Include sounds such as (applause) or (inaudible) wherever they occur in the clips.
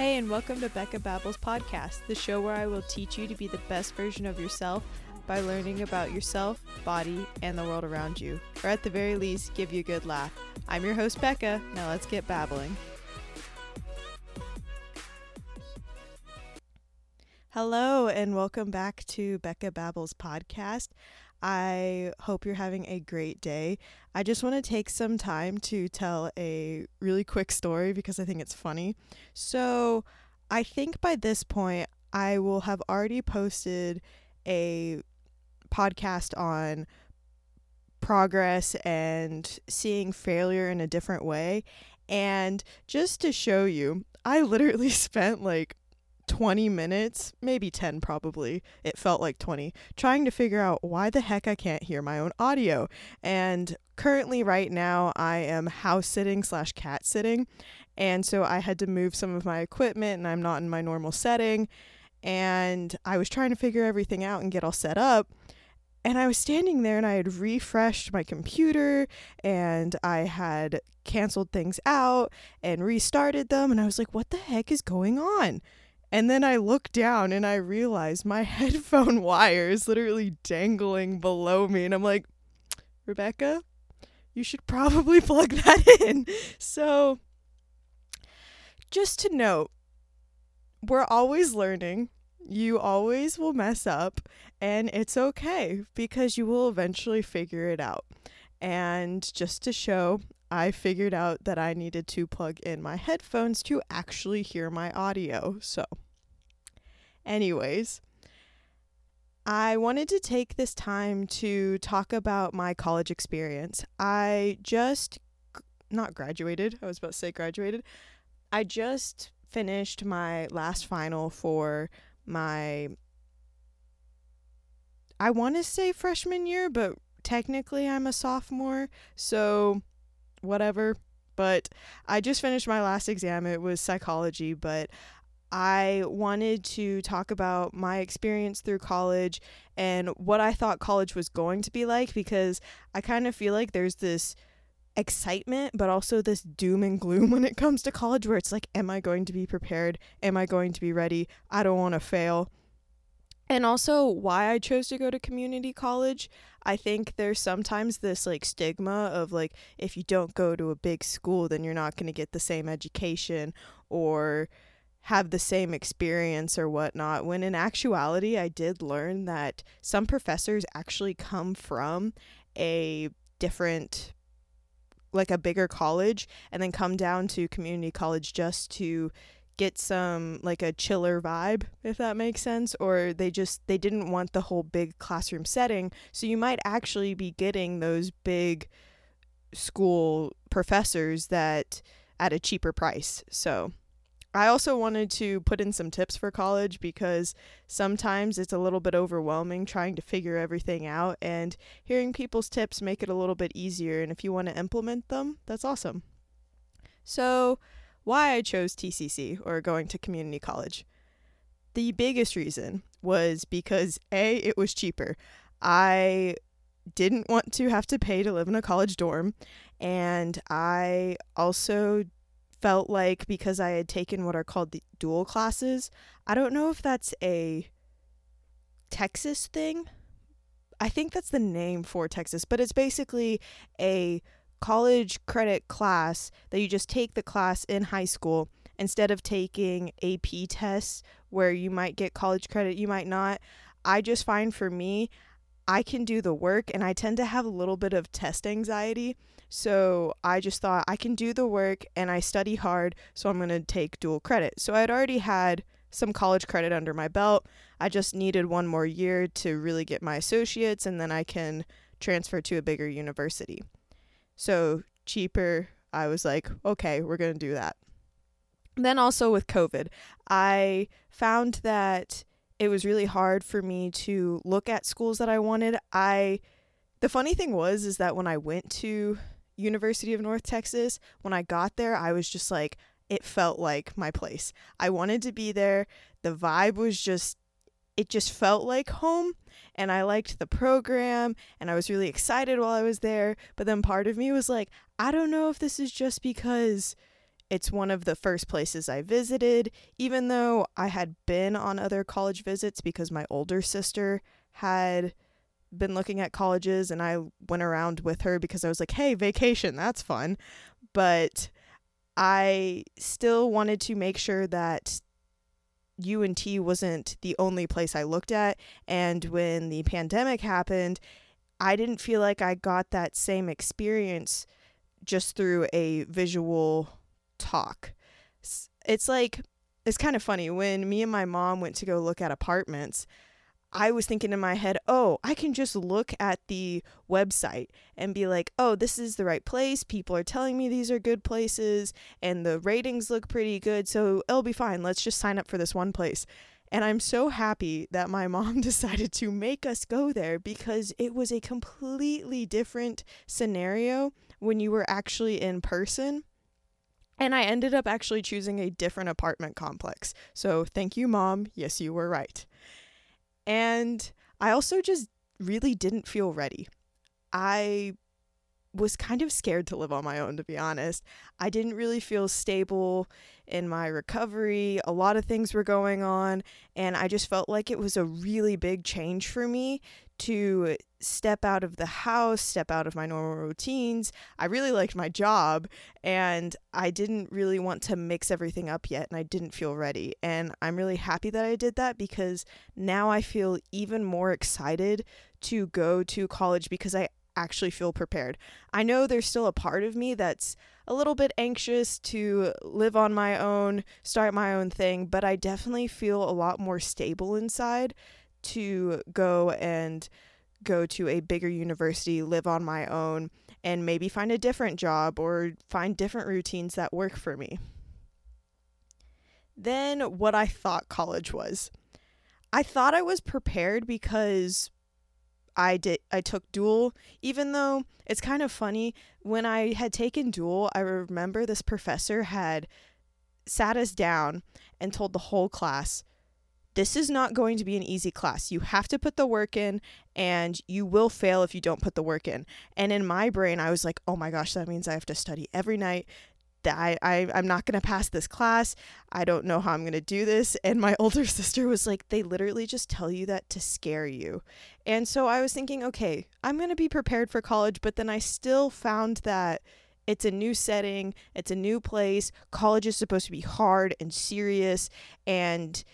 Hey, and welcome to Becca Babbles Podcast, the show where I will teach you to be the best version of yourself by learning about yourself, body, and the world around you, or at the very least, give you a good laugh. I'm your host, Becca. Now let's get babbling. Hello, and welcome back to Becca Babbles Podcast. I hope you're having a great day. I just want to take some time to tell a really quick story because I think it's funny. So, I think by this point, I will have already posted a podcast on progress and seeing failure in a different way. And just to show you, I literally (laughs) spent like 20 minutes, maybe 10 probably, it felt like 20, trying to figure out why the heck I can't hear my own audio. And currently, right now, I am house sitting slash cat sitting. And so I had to move some of my equipment and I'm not in my normal setting. And I was trying to figure everything out and get all set up. And I was standing there and I had refreshed my computer and I had canceled things out and restarted them. And I was like, what the heck is going on? And then I look down and I realize my (laughs) headphone wire is literally dangling below me. And I'm like, Rebecca, you should probably (laughs) plug that in. So, just to note, we're always learning. You always will mess up, and it's okay because you will eventually figure it out. And just to show, I figured out that I needed to plug in my headphones to actually hear my audio. So, anyways, I wanted to take this time to talk about my college experience. I just not graduated, I was about to say graduated. I just finished my last final for my I want to say freshman year, but technically I'm a sophomore, so whatever. But I just finished my last exam. It was psychology, but I wanted to talk about my experience through college and what I thought college was going to be like because I kind of feel like there's this excitement, but also this doom and gloom (laughs) when it comes to college where it's like, am I going to be prepared? Am I going to be ready? I don't want to fail. And also, why I chose to go to community college. I think there's sometimes this like stigma of like, if you don't go to a big school, then you're not going to get the same education or have the same experience or whatnot. When in actuality, I did learn that some professors actually come from a different like a bigger college and then come down to community college just to get some like a chiller vibe if that makes sense or they just they didn't want the whole big classroom setting so you might actually be getting those big school professors that at a cheaper price so I also wanted to put in some tips for college because sometimes it's a little bit overwhelming trying to figure everything out, and hearing people's tips make it a little bit easier. And if you want to implement them, that's awesome. So, why I chose TCC or going to community college? The biggest reason was because A, it was cheaper. I didn't want to have to pay to live in a college dorm, and I also felt like because I had taken what are called the dual classes, I don't know if that's a Texas thing. I think that's the name for Texas, but it's basically a college credit class that you just take the class in high school instead of taking AP tests where you might get college credit, you might not. I just find for me, I can do the work and I tend to have a little bit of test anxiety. So I just thought I can do the work and I study hard, so I'm going to take dual credit. So I'd already had some college credit under my belt. I just needed one more year to really get my associates and then I can transfer to a bigger university. So cheaper, I was like, okay, we're going to do that. Then also with COVID, I found that it was really hard for me to look at schools that I wanted. I the funny thing was is that when I went to University of North Texas, when I got there, I was just like, it felt like my place. I wanted to be there. The vibe was just, it just felt like home. And I liked the program and I was really excited while I was there. But then part of me was like, I don't know if this is just because it's one of the first places I visited, even though I had been on other college visits because my older sister had been looking at colleges and I went around with her because I was like, hey, vacation, that's fun. But I still wanted to make sure that UNT wasn't the only place I looked at. And when the pandemic happened, I didn't feel like I got that same experience just through a visual talk. It's like, it's kind of funny. When me and my mom went to go look at apartments, I was thinking in my head, oh, I can just look at the website and be like, oh, this is the right place. People are telling me these are good places and the ratings look pretty good. So it'll be fine. Let's just sign up for this one place. And I'm so happy that my (laughs) mom (laughs) decided to make us go there because it was a completely different scenario when you were actually in person. And I ended up actually choosing a different apartment complex. So thank you, mom. Yes, you were right. And I also just really didn't feel ready. I was kind of scared to live on my own, to be honest. I didn't really feel stable in my recovery. A lot of things were going on, and I just felt like it was a really big change for me to step out of the house, step out of my normal routines. I really liked my job and I didn't really want to mix everything up yet and I didn't feel ready. And I'm really happy that I did that because now I feel even more excited to go to college because I actually feel prepared. I know there's still a part of me that's a little bit anxious to live on my own, start my own thing, but I definitely feel a lot more stable inside to go and go to a bigger university, live on my own, and maybe find a different job or find different routines that work for me. Then, what I thought college was. I thought I was prepared because I did I took dual even though it's kind of funny when I had taken dual I remember this professor had sat us down and told the whole class this is not going to be an easy class. You have to put the work in and you will fail if you don't put the work in. And in my brain, I was like, oh my gosh, that means I have to study every night. That I, I, I'm not going to pass this class. I don't know how I'm going to do this. And my (laughs) older sister was like, they literally just tell you that to scare you. And so I was thinking, okay, I'm going to be prepared for college. But then I still found that it's a new setting, it's a new place. College is supposed to be hard and serious. And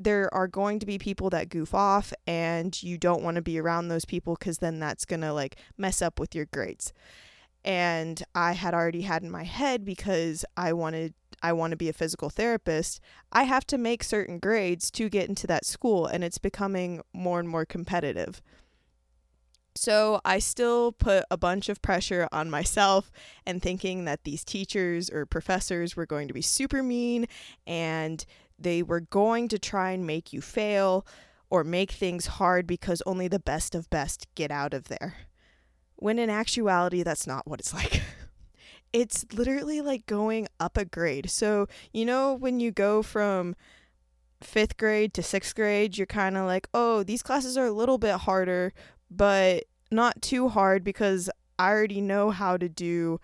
there are going to be people that goof off and you don't want to be around those people because then that's going to like mess up with your grades and i had already had in my head because i wanted i want to be a physical therapist i have to make certain grades to get into that school and it's becoming more and more competitive so I still put a bunch of pressure on myself and thinking that these teachers or professors were going to be super mean and they were going to try and make you fail or make things hard because only the best of best get out of there. When in actuality, that's not what it's (laughs) like. It's literally like going up a grade. So, you know, when you go from fifth grade to sixth grade, you're kind of like, oh, these classes are a little bit harder, but not too hard because I already know how to do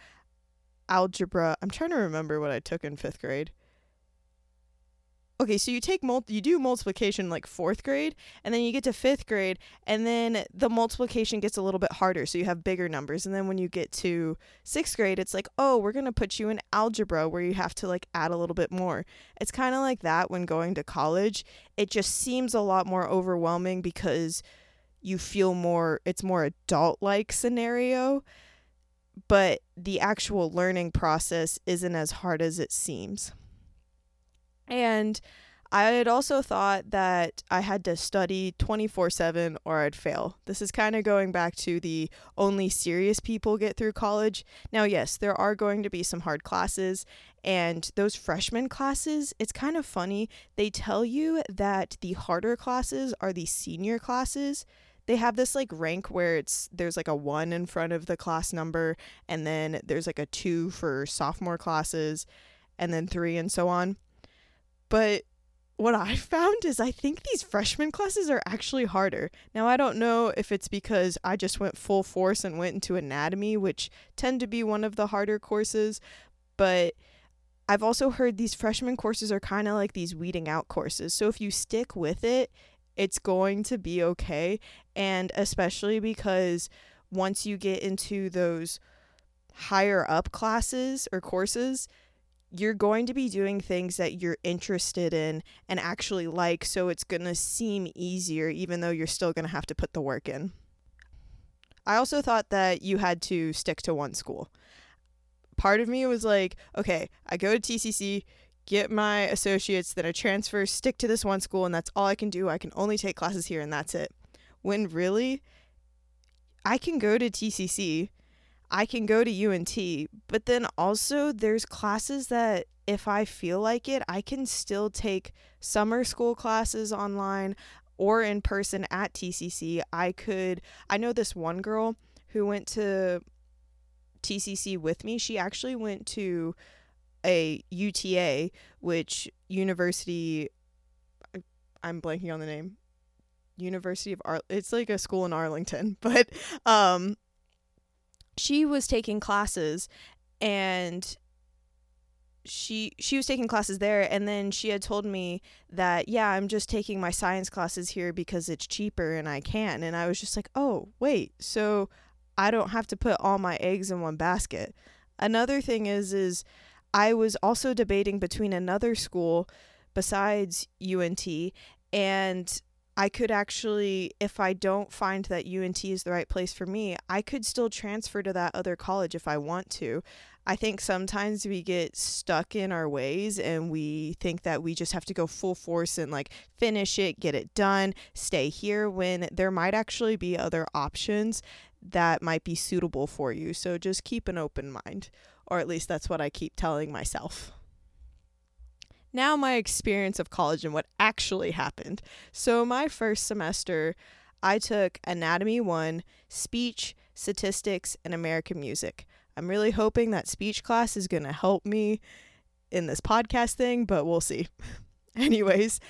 algebra. I'm trying to remember what I took in fifth grade okay, so you take mul- you do multiplication like fourth grade, and then you get to fifth grade, and then the multiplication gets a little bit harder, so you have bigger numbers. And then when you get to sixth grade, it's like, oh, we're gonna put you in algebra where you have to like add a little bit more. It's kind of like that when going to college. It just seems a lot more overwhelming because you feel more. It's more adult like scenario. But the actual learning process isn't as hard as it seems. And I had also thought that I had to study 24 7 or I'd fail. This is kind of going back to the only serious people get through college. Now, yes, there are going to be some hard classes, and those freshman classes, it's kind of funny. They tell you that the harder classes are the senior classes. They have this like rank where it's there's like a one in front of the class number, and then there's like a two for sophomore classes, and then three, and so on but what I (laughs) found is I think these freshman classes are actually harder. Now, I don't know if it's because I just went full force and went into anatomy, which tend to be one of the harder courses, but I've also heard these freshman courses are kind of like these weeding out courses. So if you stick with it, it's going to be okay. And especially because once you get into those higher up classes or courses, you're going to be doing things that you're interested in and actually like. So it's going to seem easier, even though you're still going to have to put the work in. I also thought that you had to stick to one school part of me was like, okay, I go to TCC, get my associates, then I transfer, stick to this one school, and that's all I can do. I can only take classes here, and that's it. When really, I can go to TCC, I can go to UNT, but then also there's classes that if I feel like it, I can still take summer school classes online or in person at TCC. I could, I know this one girl who went to TCC with me, she actually went to a UTA, which University, I'm blanking on the name. University of Ar it's like a school in Arlington, (laughs) but um she was taking classes and she she was taking classes there. And then she had told me that yeah I'm just taking my science classes here because it's cheaper and I can. And I was just like oh wait. So I don't have to put all my eggs in one basket. Another thing is is I was also debating between another school besides UNT and I could actually if I don't find that UNT is the right place for me, I could still transfer to that other college if I want to. I think sometimes we get stuck in our ways and we think that we just have to go full force and like finish it, get it done, stay here when there might actually be other options that might be suitable for you. So just keep an open mind, or at least that's what I keep telling myself. Now, my experience of college and what actually happened. So, my first semester, I took Anatomy 1, Speech, Statistics, and American Music. I'm really hoping that speech class is going to help me in this podcast thing, but we'll see. (laughs) Anyways,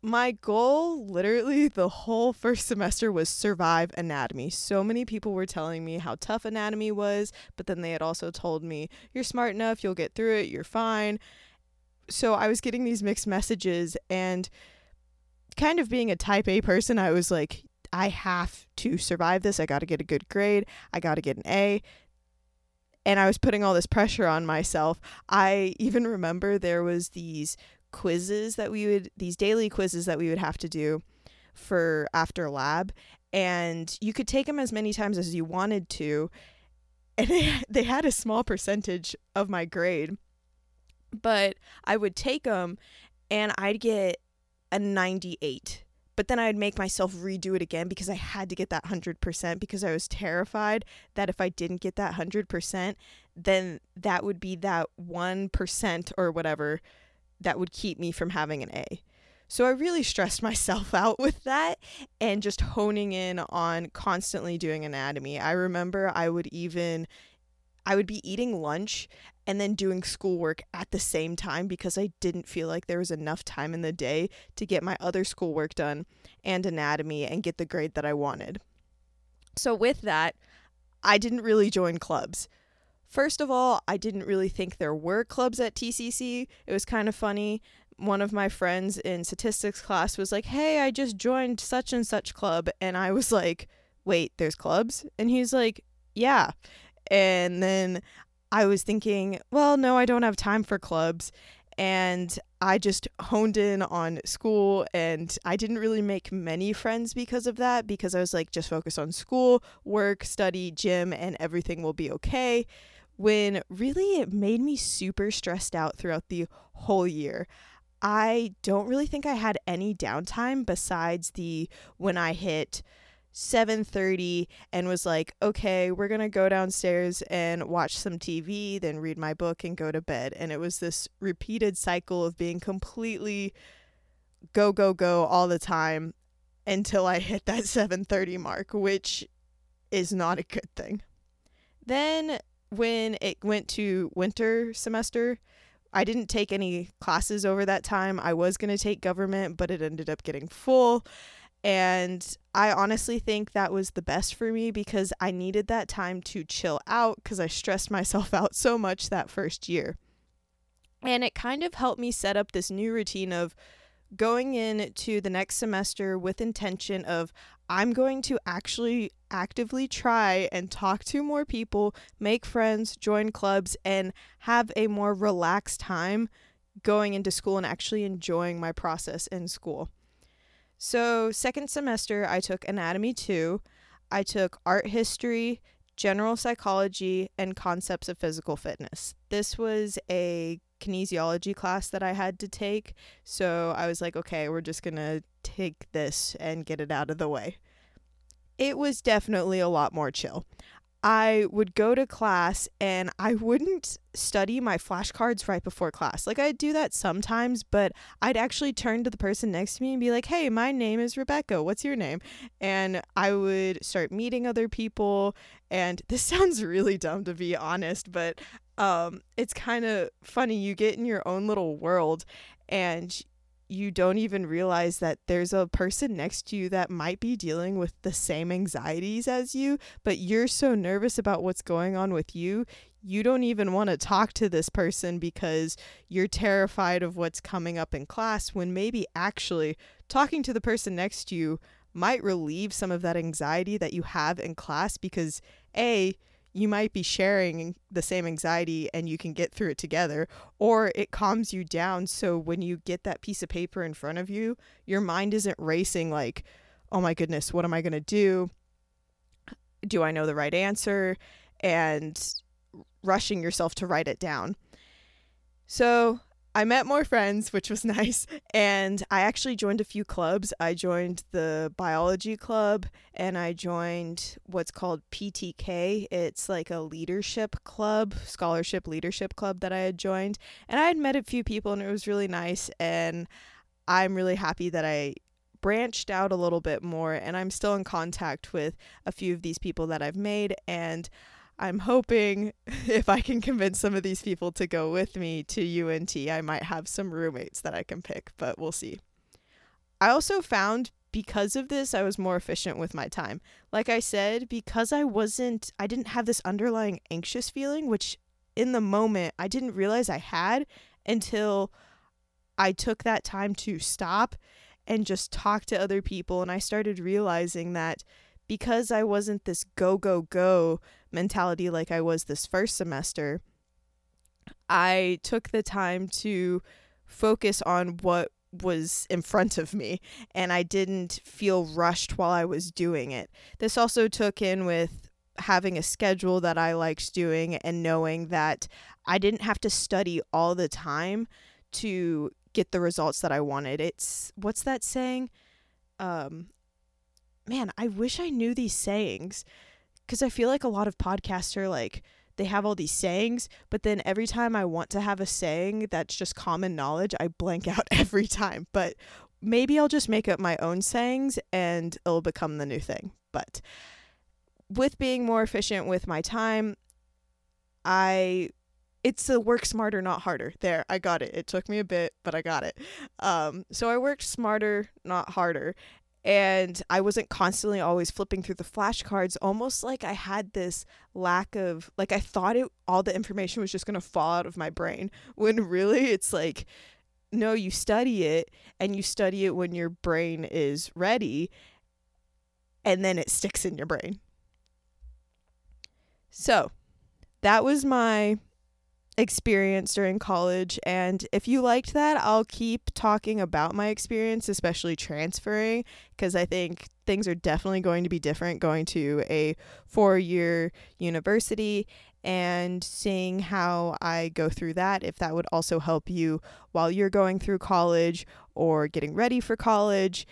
my goal literally the whole first semester was survive anatomy. So many people were telling me how tough anatomy was, but then they had also told me, you're smart enough, you'll get through it, you're fine. So I was getting these mixed messages and kind of being a type A person, I was like, I have to survive this. I got to get a good grade. I got to get an A. And I was putting all this pressure on myself. I even remember there was these quizzes that we would these daily quizzes that we would have to do for after lab and you could take them as many times as you wanted to and they, they had a small percentage of my grade but i would take them and i'd get a 98 but then I'd make myself redo it again because I had to get that 100% because I was terrified that if I didn't get that 100%, then that would be that 1% or whatever that would keep me from having an A. So I really stressed (laughs) myself out with that and just honing in on constantly doing anatomy. I remember I would even I would be eating lunch and then doing schoolwork at the same time because I didn't feel like there was enough time in the day to get my other schoolwork done and anatomy and get the grade that I wanted. So with that, I didn't really join clubs. First of all, I didn't really think there were clubs at TCC. It was kind of funny. One of my friends in statistics class was like, Hey, I just joined such and such club. And I was like, Wait, there's clubs? And he's like, Yeah. And then I was thinking, Well, no, I don't have time for clubs. And I just honed in on school and I didn't really make many friends because of that because I was like, just focus on school, work, study, gym, and everything will be okay when really it made me super stressed out throughout the whole year. I don't really think I had any downtime besides the when I hit 7:30 and was like, "Okay, we're going to go downstairs and watch some TV, then read my book and go to bed." And it was this repeated cycle of being completely go go go all the time until I hit that (laughs) 7:30 mark, which is not a good thing. Then when it went to winter semester, I didn't take any classes over that time. I was going to take government, but it ended up getting full. And I honestly think that was the best for me because I needed that time to chill out because I stressed myself (laughs) out so much that first year. And it kind of helped me set up this new routine of going into the next semester with intention of I'm going to actually actively try and talk to more people, make friends, join clubs, and have a more relaxed time going into school and actually enjoying my process in school. So, second semester, I took Anatomy 2, I took Art History, General Psychology, and Concepts of Physical Fitness. This was a kinesiology class that I had to take. So I was like, okay, we're just to take this and get it out of the way. It was definitely a lot more chill. I would go to class and I wouldn't study my flashcards right before class. Like I'd do that sometimes, but I'd actually turn to the person next to me and be like, "Hey, my name is Rebecca. What's your name?" And I would start meeting other people, and (laughs) this sounds really dumb to be honest, but um it's kind of funny you get in your own little world and you don't even realize that there's a person next to you that might be dealing with the same anxieties as you, but you're so nervous about what's going on with you, you don't even want to talk to this person because you're terrified of what's coming up in class when maybe actually talking to the person next to you might relieve some of that anxiety that you have in class because A, you might be sharing the same anxiety and you can get through it together, or it calms you down. So when you get that piece of paper in front of you, your mind isn't racing like, oh my goodness, what am I going to do? Do I know the right answer? And rushing yourself to write it down. So I met more friends, which was (laughs) nice, and I actually joined a few clubs. I joined the biology club and I joined what's called PTK. It's like a leadership club, scholarship leadership club that I had joined. And I had met a few people and it was really nice and I'm really happy that I branched out a little bit more and I'm still in contact with a few of these people that I've made and I'm hoping (laughs) if I can convince some of these people to go with me to UNT, I might have some roommates that I can pick, but we'll see. I also found because of this, I was more efficient with my time. Like I said, because I wasn't, I didn't have this underlying anxious feeling, which in the moment I didn't realize I had until I took that time to stop and just talk to other people. And I started realizing that because I wasn't this go, go, go mentality like I was this first semester, I took the time to focus on what was in front of me and I didn't feel rushed while I was doing it. This also took in with having a schedule that I liked doing and knowing that I didn't have to study all the time to get the results that I wanted. It's what's that saying? Um man, I wish I knew these sayings. Because I feel like a lot of podcasts are like, they have all these sayings, but then every time I want to have a saying that's just common knowledge, I blank (laughs) out every time. But maybe I'll just make up my own sayings and it'll become the new thing. But with being more efficient with my time, I it's a work smarter not harder. There i got it. It took me a bit but i got it. Um, so i worked smarter not harder and I wasn't constantly always flipping through the flashcards almost like I had this lack of like I thought it all the information was just going to fall out of my brain when really it's like no you study it and you study it when your brain is ready and then it sticks in your brain. So, that was my experience during college. And if you liked that, I'll keep talking about my experience, especially transferring, because I think things are definitely going to be different going to a four year university and seeing how I go through that, if that would also help you while you're going through college or getting ready for college.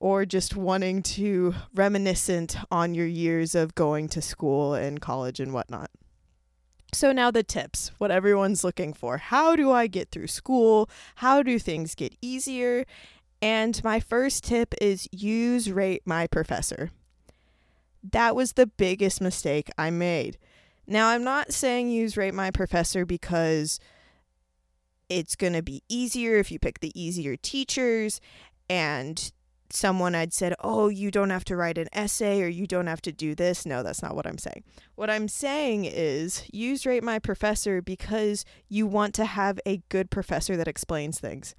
Or just wanting to reminiscent on your years of going to school and college and whatnot. So, now the tips, what everyone's looking for. How do I get through school? How do things get easier? And my first tip is use Rate My Professor. That was the biggest mistake I made. Now, I'm not saying use Rate My Professor because it's going to be easier if you pick the easier teachers and someone had said, Oh, you don't have to write an essay or you don't have to do this. No, that's not what I'm saying. What I'm saying is use Rate My Professor because you want to have a good professor that explains things.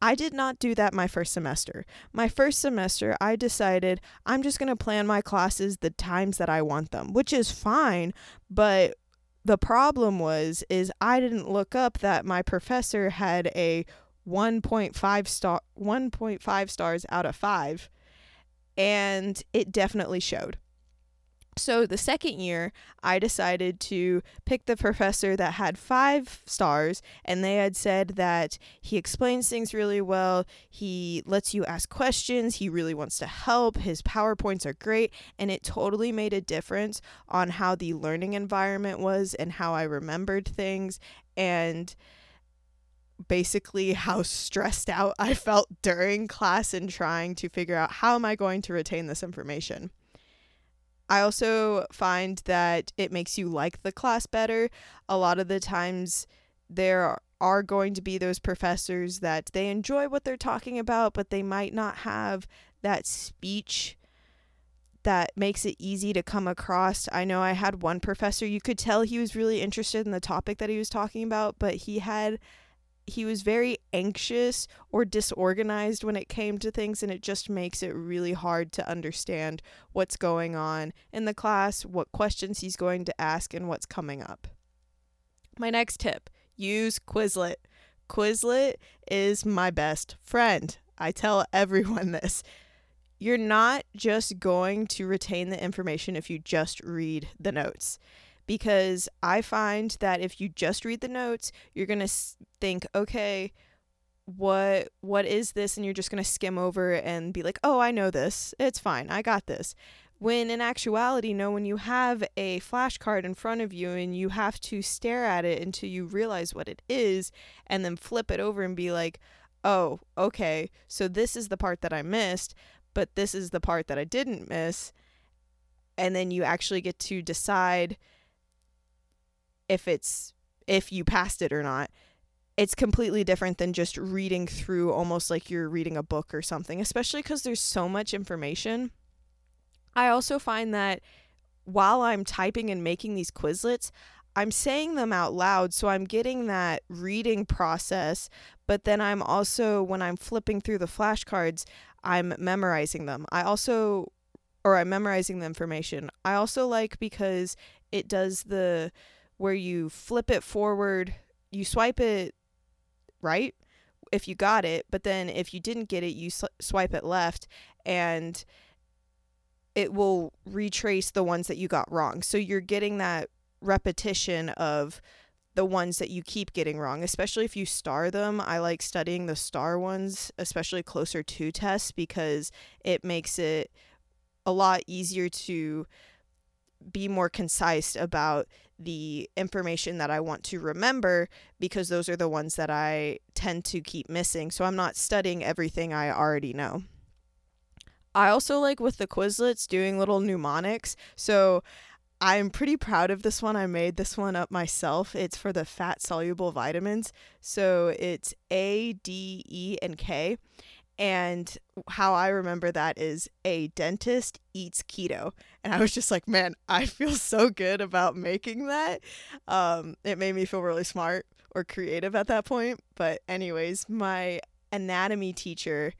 I did not do that my first semester. My first semester, I decided I'm just going to plan my classes the times that I want them, which is fine, but the problem was is I didn't look up that my professor had a 1.5 star 1.5 stars out of 5 and it definitely showed. So the second year, I decided to pick the professor that had five stars, and they had said that he explains things really well. He lets you ask questions. He really wants to help. His PowerPoints are great, and it totally made a difference on how the learning environment was and how I remembered things. And basically how stressed out I felt during class and trying to figure out how am I going to retain this information. I also find that it makes you like the class better. A lot of the times there are going to be those professors that they enjoy what they're talking about, but they might not have that speech that makes it easy to come across. I know I had one professor, you could tell he was really interested in the topic that he was talking about, but he had he was very anxious or disorganized when it came to things and it just makes it really hard to understand what's going on in the class, what questions he's going to ask and what's coming up. My next tip, use Quizlet. Quizlet is my best friend. I tell (laughs) everyone this. You're not just going to retain the information if you just read the notes because I find that if you just read the notes, you're going to think, okay, what what is this and you're just going to skim over and be like, "Oh, I know this. It's fine. I got this." When in actuality, no, when you have a flashcard in front of you and you have to stare at it until you realize what it is and then flip it over and be like, "Oh, okay. So this is the part that I missed, but this is the part that I didn't miss." And then you actually get to decide if it's if you passed it or not it's completely different than just reading through almost like you're reading a book or something especially cuz there's so much information. I also find that while i'm typing and making these quizlets i'm saying them out loud so i'm getting that reading process but then i'm also when i'm flipping through the flashcards i'm memorizing them. I also or i'm memorizing the information. I also like because it does the where you flip it forward, you swipe it right if you got it, but then if you didn't get it, you sw- swipe it left and it will retrace the ones that you got wrong. So you're getting that repetition of the ones that you keep getting wrong, especially if you star them. I like studying the star ones, especially closer to tests, because it makes it a lot easier to be more concise about the information that I want to remember because those are the ones that I tend to keep missing. So I'm not studying everything I already know. I also like with the Quizlets doing little mnemonics. So I'm pretty proud of this one. I made this one up myself. It's for the fat soluble vitamins. So it's A, D, E, and K. And how I remember that is a dentist eats keto. And I was just like, man, I feel so good about making that. Um, it made me feel really smart or creative at that point. But, anyways, my anatomy teacher,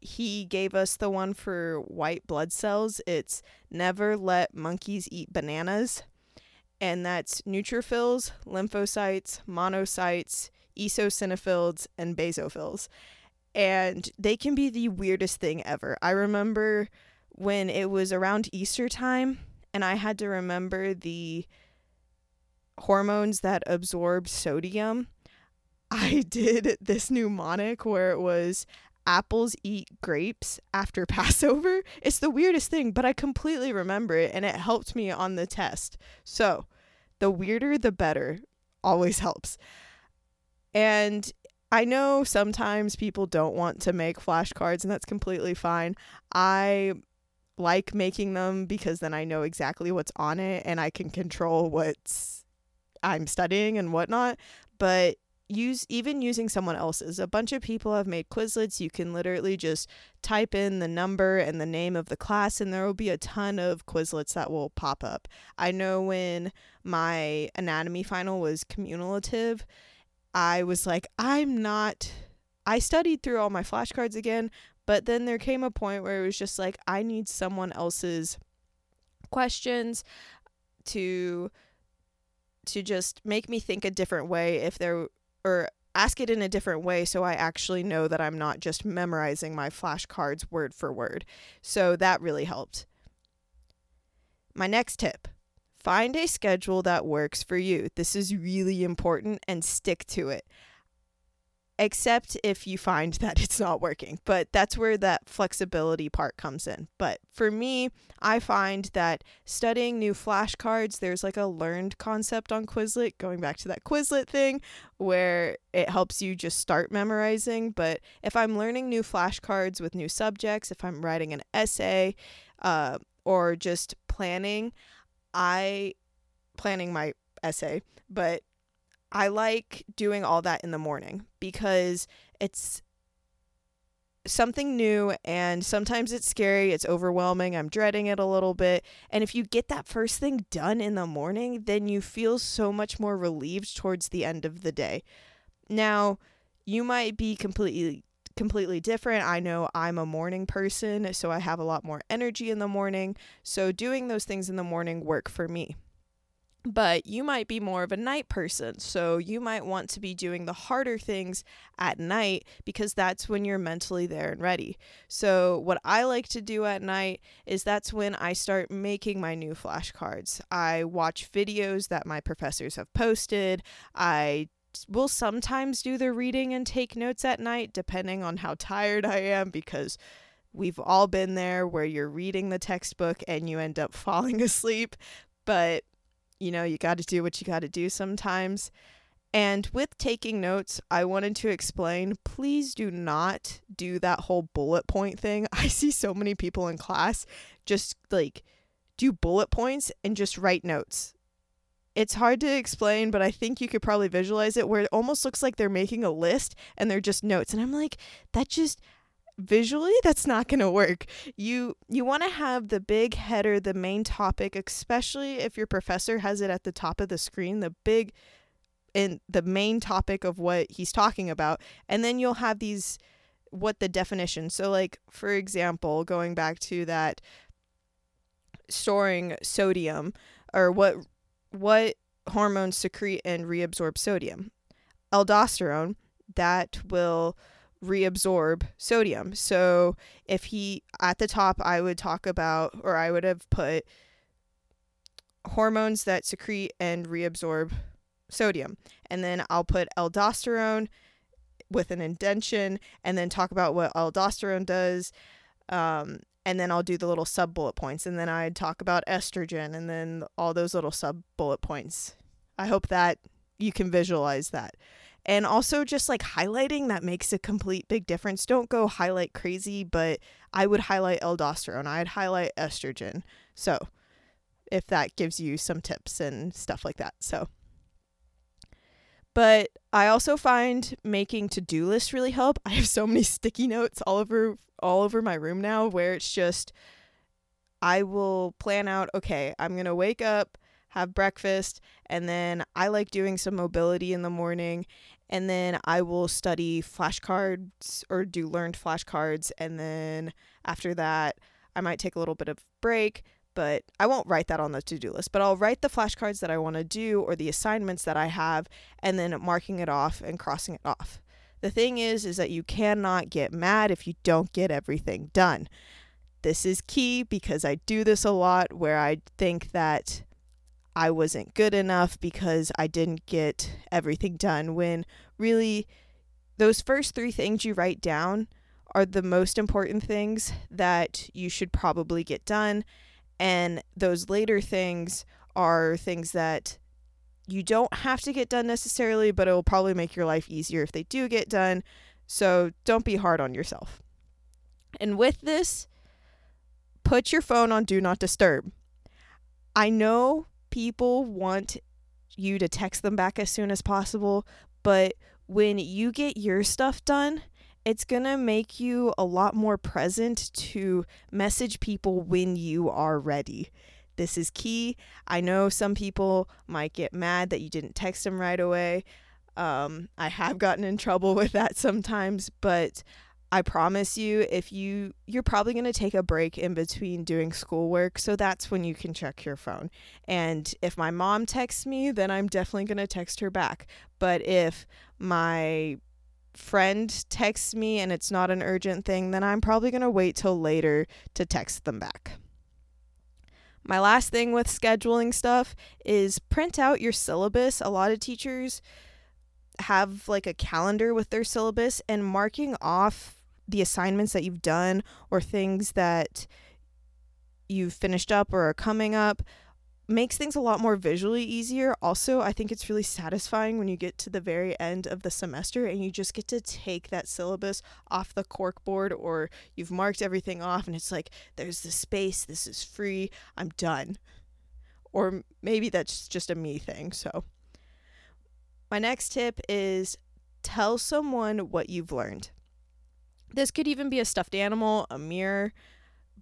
he gave us the one for white blood cells. It's never let monkeys eat bananas. And that's neutrophils, lymphocytes, monocytes, eosinophils, and basophils and they can be the weirdest thing ever. I remember when it was around Easter time and I had to remember the hormones that absorb sodium. (laughs) I did this mnemonic where it was apples eat grapes after (laughs) Passover. It's the weirdest thing, but I completely remember it and it helped me on the test. So, the weirder the better always helps. And I know sometimes people don't want to make flashcards, and that's completely fine. I like making them because then I know exactly what's on it and I can control what's I'm studying and whatnot. But use even using someone else's. A bunch of people have made Quizlets. You can literally just type in the number and the name of the class, and there will be a ton of Quizlets that will pop up. I know when my anatomy final was cumulative, I was like, I'm not. I studied through all my flashcards again, but then there came a point where it was just like, I need someone else's questions to to just make me think a different way if there or ask it in a different way so I actually know that I'm not just memorizing my flashcards word for word. So that really helped. My next tip find a schedule that works for you. This is really important and stick to it except if you find (laughs) that it's not working. But that's where that flexibility part comes in. But for me, I find that studying new flashcards, there's like a learned concept on Quizlet, going back to that Quizlet thing, where it helps you just start memorizing. But if I'm learning new flashcards with new subjects, if I'm writing an essay, uh, or just planning, I planning my essay, but I like doing all that in the morning because it's something new and sometimes it's scary, it's overwhelming, I'm dreading it a little bit. And if you get that first thing done in the morning, then you feel so much more relieved towards the end of the day. Now, you might be completely completely different. I know I'm a morning person, so I have a lot more energy in the morning. So doing those things in the morning work for me but you might be more of a night person. So you might want to be doing the harder things at night because that's when you're mentally there and ready. So, what I like to do at night is that's when I start making my new flashcards. I watch videos that my professors have posted. I will sometimes do the reading and take notes at night, depending on how tired I am, because we've all been there where you're reading the textbook and you end up (laughs) falling asleep. But you know, you got to do what you got to do sometimes. And with taking notes, I wanted to explain please do not do that whole bullet point thing. (laughs) I see so many people in class just like do bullet points and just write notes. It's hard to explain, but I think you could probably visualize it where it almost looks like they're making a list and they're just notes. And I'm like, that just visually that's not going to work. You you want to have the big header, the main topic, especially if your professor has it at the top of the screen, the big and the main topic of what he's talking about. And then you'll have these what the definition. So like for example, going back to that storing sodium or what what hormones secrete and reabsorb sodium. Aldosterone that will reabsorb sodium. So if he at the top I would talk about or I would have put hormones that secrete and reabsorb sodium. And then I'll put aldosterone with an indentation and then talk about what aldosterone does. Um, and then I'll do the little sub bullet points and then I'd talk about estrogen and then all those little sub bullet points. I hope that you can visualize that and also just like highlighting that makes a complete big difference. Don't go highlight crazy, but I would highlight aldosterone, I'd highlight estrogen. So, if that gives you some tips and stuff like that. So, but I also find making to-do lists really help. (laughs) I have so many sticky notes all over all over my room now where it's just I will plan out, okay, I'm going to wake up have breakfast, and then I like doing some mobility in the morning. And then I will study flashcards or do learned flashcards. And then after that, I might take a little bit of break, but I won't write that on the to do list. But I'll write the flashcards that I want to do or the assignments that I have, and then marking it off and crossing it off. The thing is, is that you cannot get mad if you don't get everything done. This is key because I do this a lot where I think that I wasn't good enough because I didn't get everything done when really those first three things you write down are the most important things that you should probably get done. And those later things are things that you don't have to get done necessarily, but it will probably make your life easier if they do get done. So don't be hard on yourself. And with this, put your phone on Do Not Disturb. I know people want you to text them back as soon as possible, but when you get your stuff done, it's going to make you a lot more present to message people when you are ready. This is key. I know some people might get mad that you didn't text them right away. Um, I have gotten in trouble (laughs) with that sometimes, but I promise you if you you're probably going to take a break in between doing schoolwork, so that's when you can check your phone. And if my mom texts me, then I'm definitely going to text her back. But if my friend texts me and it's not an urgent thing, then I'm probably going to wait till later to text them back. My last thing with scheduling stuff is print out your syllabus. A lot of teachers have like a calendar with their syllabus and marking off the assignments that you've done or things that you've finished up or are coming up makes things a lot more visually easier. Also, I think it's really satisfying when you get to the very end of the semester and you just get to take that syllabus off the cork board or you've marked everything off and it's like there's the space, this is free, I'm done. Or maybe that's just a me thing. So, my next tip is tell someone what you've learned. This could even be a stuffed animal, a mirror.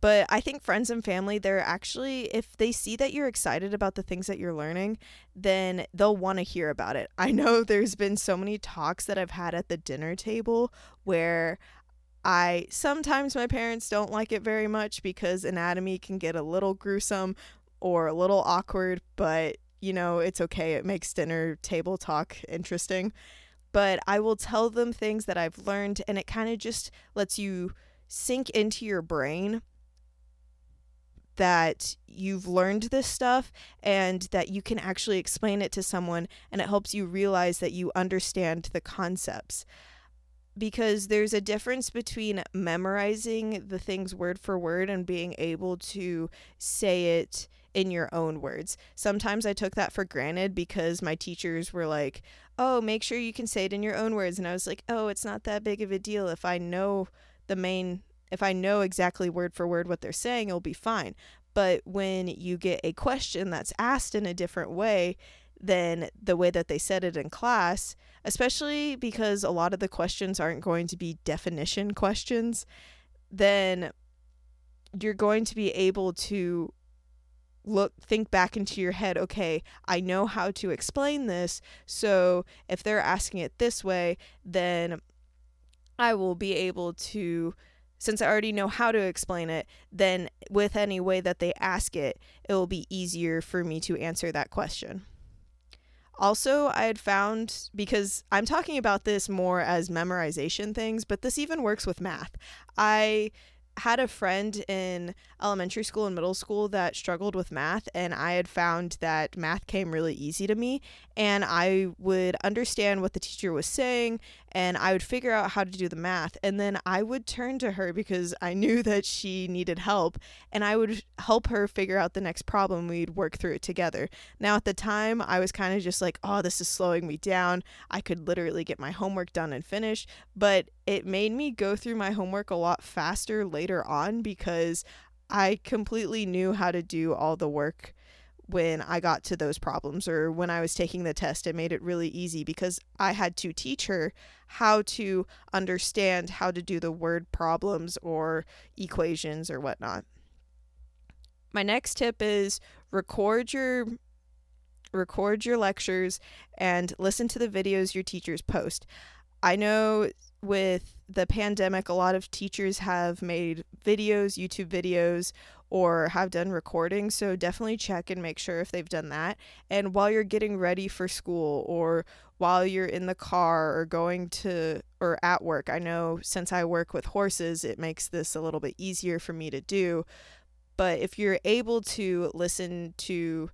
But I think friends and family, they're actually, if they see that you're excited about the things that you're learning, then they'll want to hear about it. I know (laughs) there's been so many talks that I've had at the dinner table where I sometimes my parents don't like it very much because anatomy can get a little gruesome or a little awkward, but you know, it's okay. It makes dinner table talk interesting but I will tell them things that I've learned, and it kind of just lets you sink into your brain that you've learned this stuff and that you can actually explain it to someone, and it helps you realize that you understand the concepts. Because there's a difference between memorizing the things word for word and being able to say it in your own words. Sometimes I took that for granted because my teachers were like, oh, make sure you can say it in your own words. And I was like, oh, it's not that big of a deal. If I know the main, if I know exactly word for word what they're saying, it'll be fine. But when you get a question that's asked in a different way than the way that they said it in class, especially because a lot of the questions aren't going to be definition questions, then you're going to be able to look think back into your head okay i know how to explain this so if they're asking it this way then i will be able to since i already know how to explain it then with any way that they ask it it will be easier for me to answer that question also, I had found because I'm talking about this more as memorization things, but this even works with math. I had a friend in elementary school and middle school that struggled with math, and I had found that math came really easy to me. And I would understand what the teacher was saying, and I would figure out how to do the math. And then I would turn to her because I knew (laughs) that she needed help, and I would help her figure out the next problem. We'd work through it together. Now, at the time, I was kind of just like, oh, this is slowing me down. I could literally get my homework done and finished, but it made me go through my homework a lot faster later on because I completely knew how to do all the work when I got to those problems or when I was taking the test. It made it really easy because I had to teach her how to understand how to do the word problems or equations or whatnot. My next tip is record your record your lectures and listen to the videos your teachers post. I know with the pandemic, a lot of teachers have made videos, YouTube videos, or have done recording. So definitely check and make sure if they've done that. And while you're getting ready for school or while you're in the car or going to or at work, I know since I work with horses, it makes this a little bit easier for me to do. But if you're able to listen to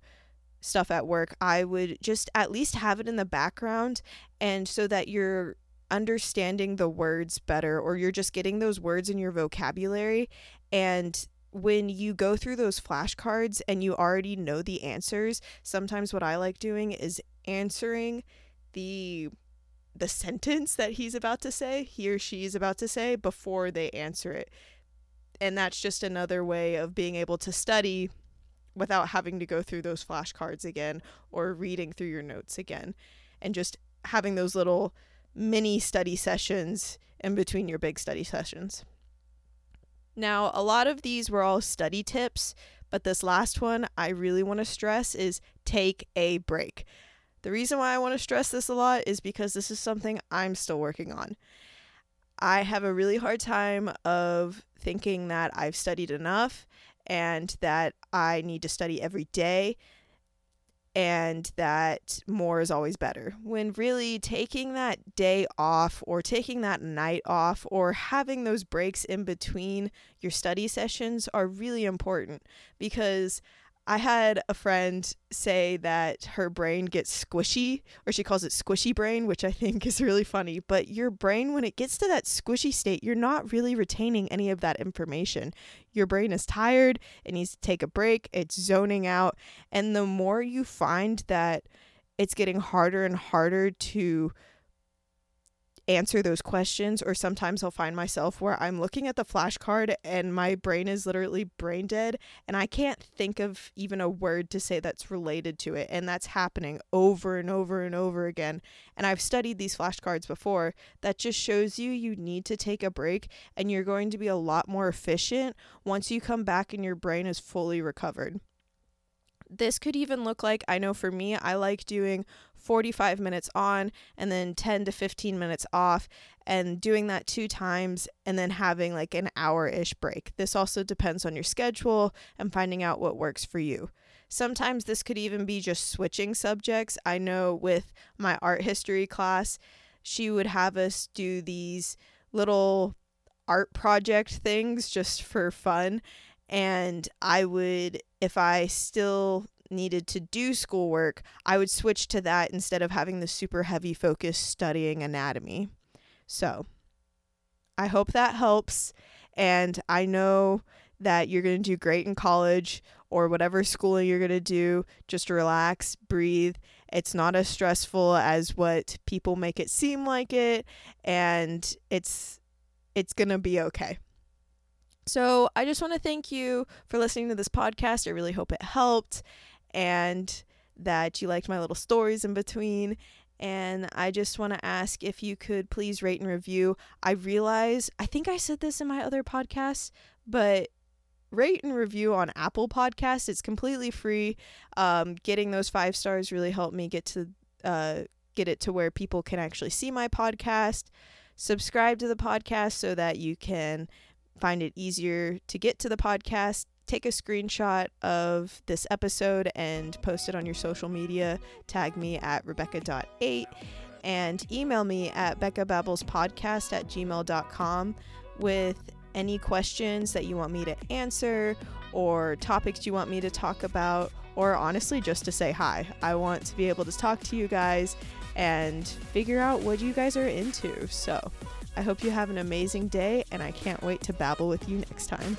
stuff at work, I would just at least have it in the background and so that you're understanding the words better or you're just getting those words in your vocabulary and when you go through those flashcards and you already know the answers sometimes what i like doing is answering the the sentence that he's about to say he or she is about to say before they answer it and that's just another way of being able to study without having to go through those flashcards again or reading through your notes again and just having those little mini study sessions in between your big study sessions. Now, a lot of these were all study tips, but this last one I really want to stress is take a break. The reason why I want to stress this a lot is because this is something I'm still working on. I have a really hard time of thinking that I've studied enough and that I need to study every day and that more is always better. When really taking that day off or taking that night off or having those breaks in between your study sessions are really important because I had a friend say that her brain gets squishy, or she calls it squishy brain, which I think is really funny. But your brain, when it gets to that squishy state, you're not really retaining any of that information. Your brain is tired, it needs to take a break, it's zoning out. And the more you find that it's getting harder and harder to answer those questions or sometimes I'll find myself where I'm looking at the flashcard and my brain is literally brain dead and I can't think of even a word to say that's related to it and that's happening over and over and over again. And I've studied these flashcards before. That just shows you you need to take a break and you're going to be a lot more efficient once you come back and your brain is fully recovered this could even look like I know for me, I like doing 45 minutes on and then 10 to 15 minutes off and doing that two times and then having like an hour ish break. This also depends on your schedule and finding out what works for you. Sometimes this could even be just switching subjects. I know with my art history class, she would have us do these little art project things just for fun. And I would, if I still needed to do schoolwork, I would switch to that instead of having the super heavy focus studying anatomy. So I hope that helps. And I know that you're going to do great in college or whatever schooling you're going to do. Just relax, breathe. It's not as stressful as what people make it seem like it and it's it's going to be okay. So, I just want to thank you for listening to this podcast. I really hope it helped and that you liked my little stories in between. And I just want to ask if you could please rate and review. I realize, I think I said this in my other podcasts, but rate and review on Apple Podcasts. It's completely free. Um, getting those five stars really helped me get to uh, get it to where people can actually see my podcast. Subscribe to the podcast so that you can find it easier to get to the podcast take a screenshot of this episode and post it on your social media. Tag me at Rebecca.8 and email me at BeccaBabblesPodcast at gmail.com with any questions that you want me to answer or topics you want me to talk about or honestly just to say hi. I want to be able to talk to you guys and figure out what you guys are into. So I hope you have an amazing day and I can't wait to babble with you next time.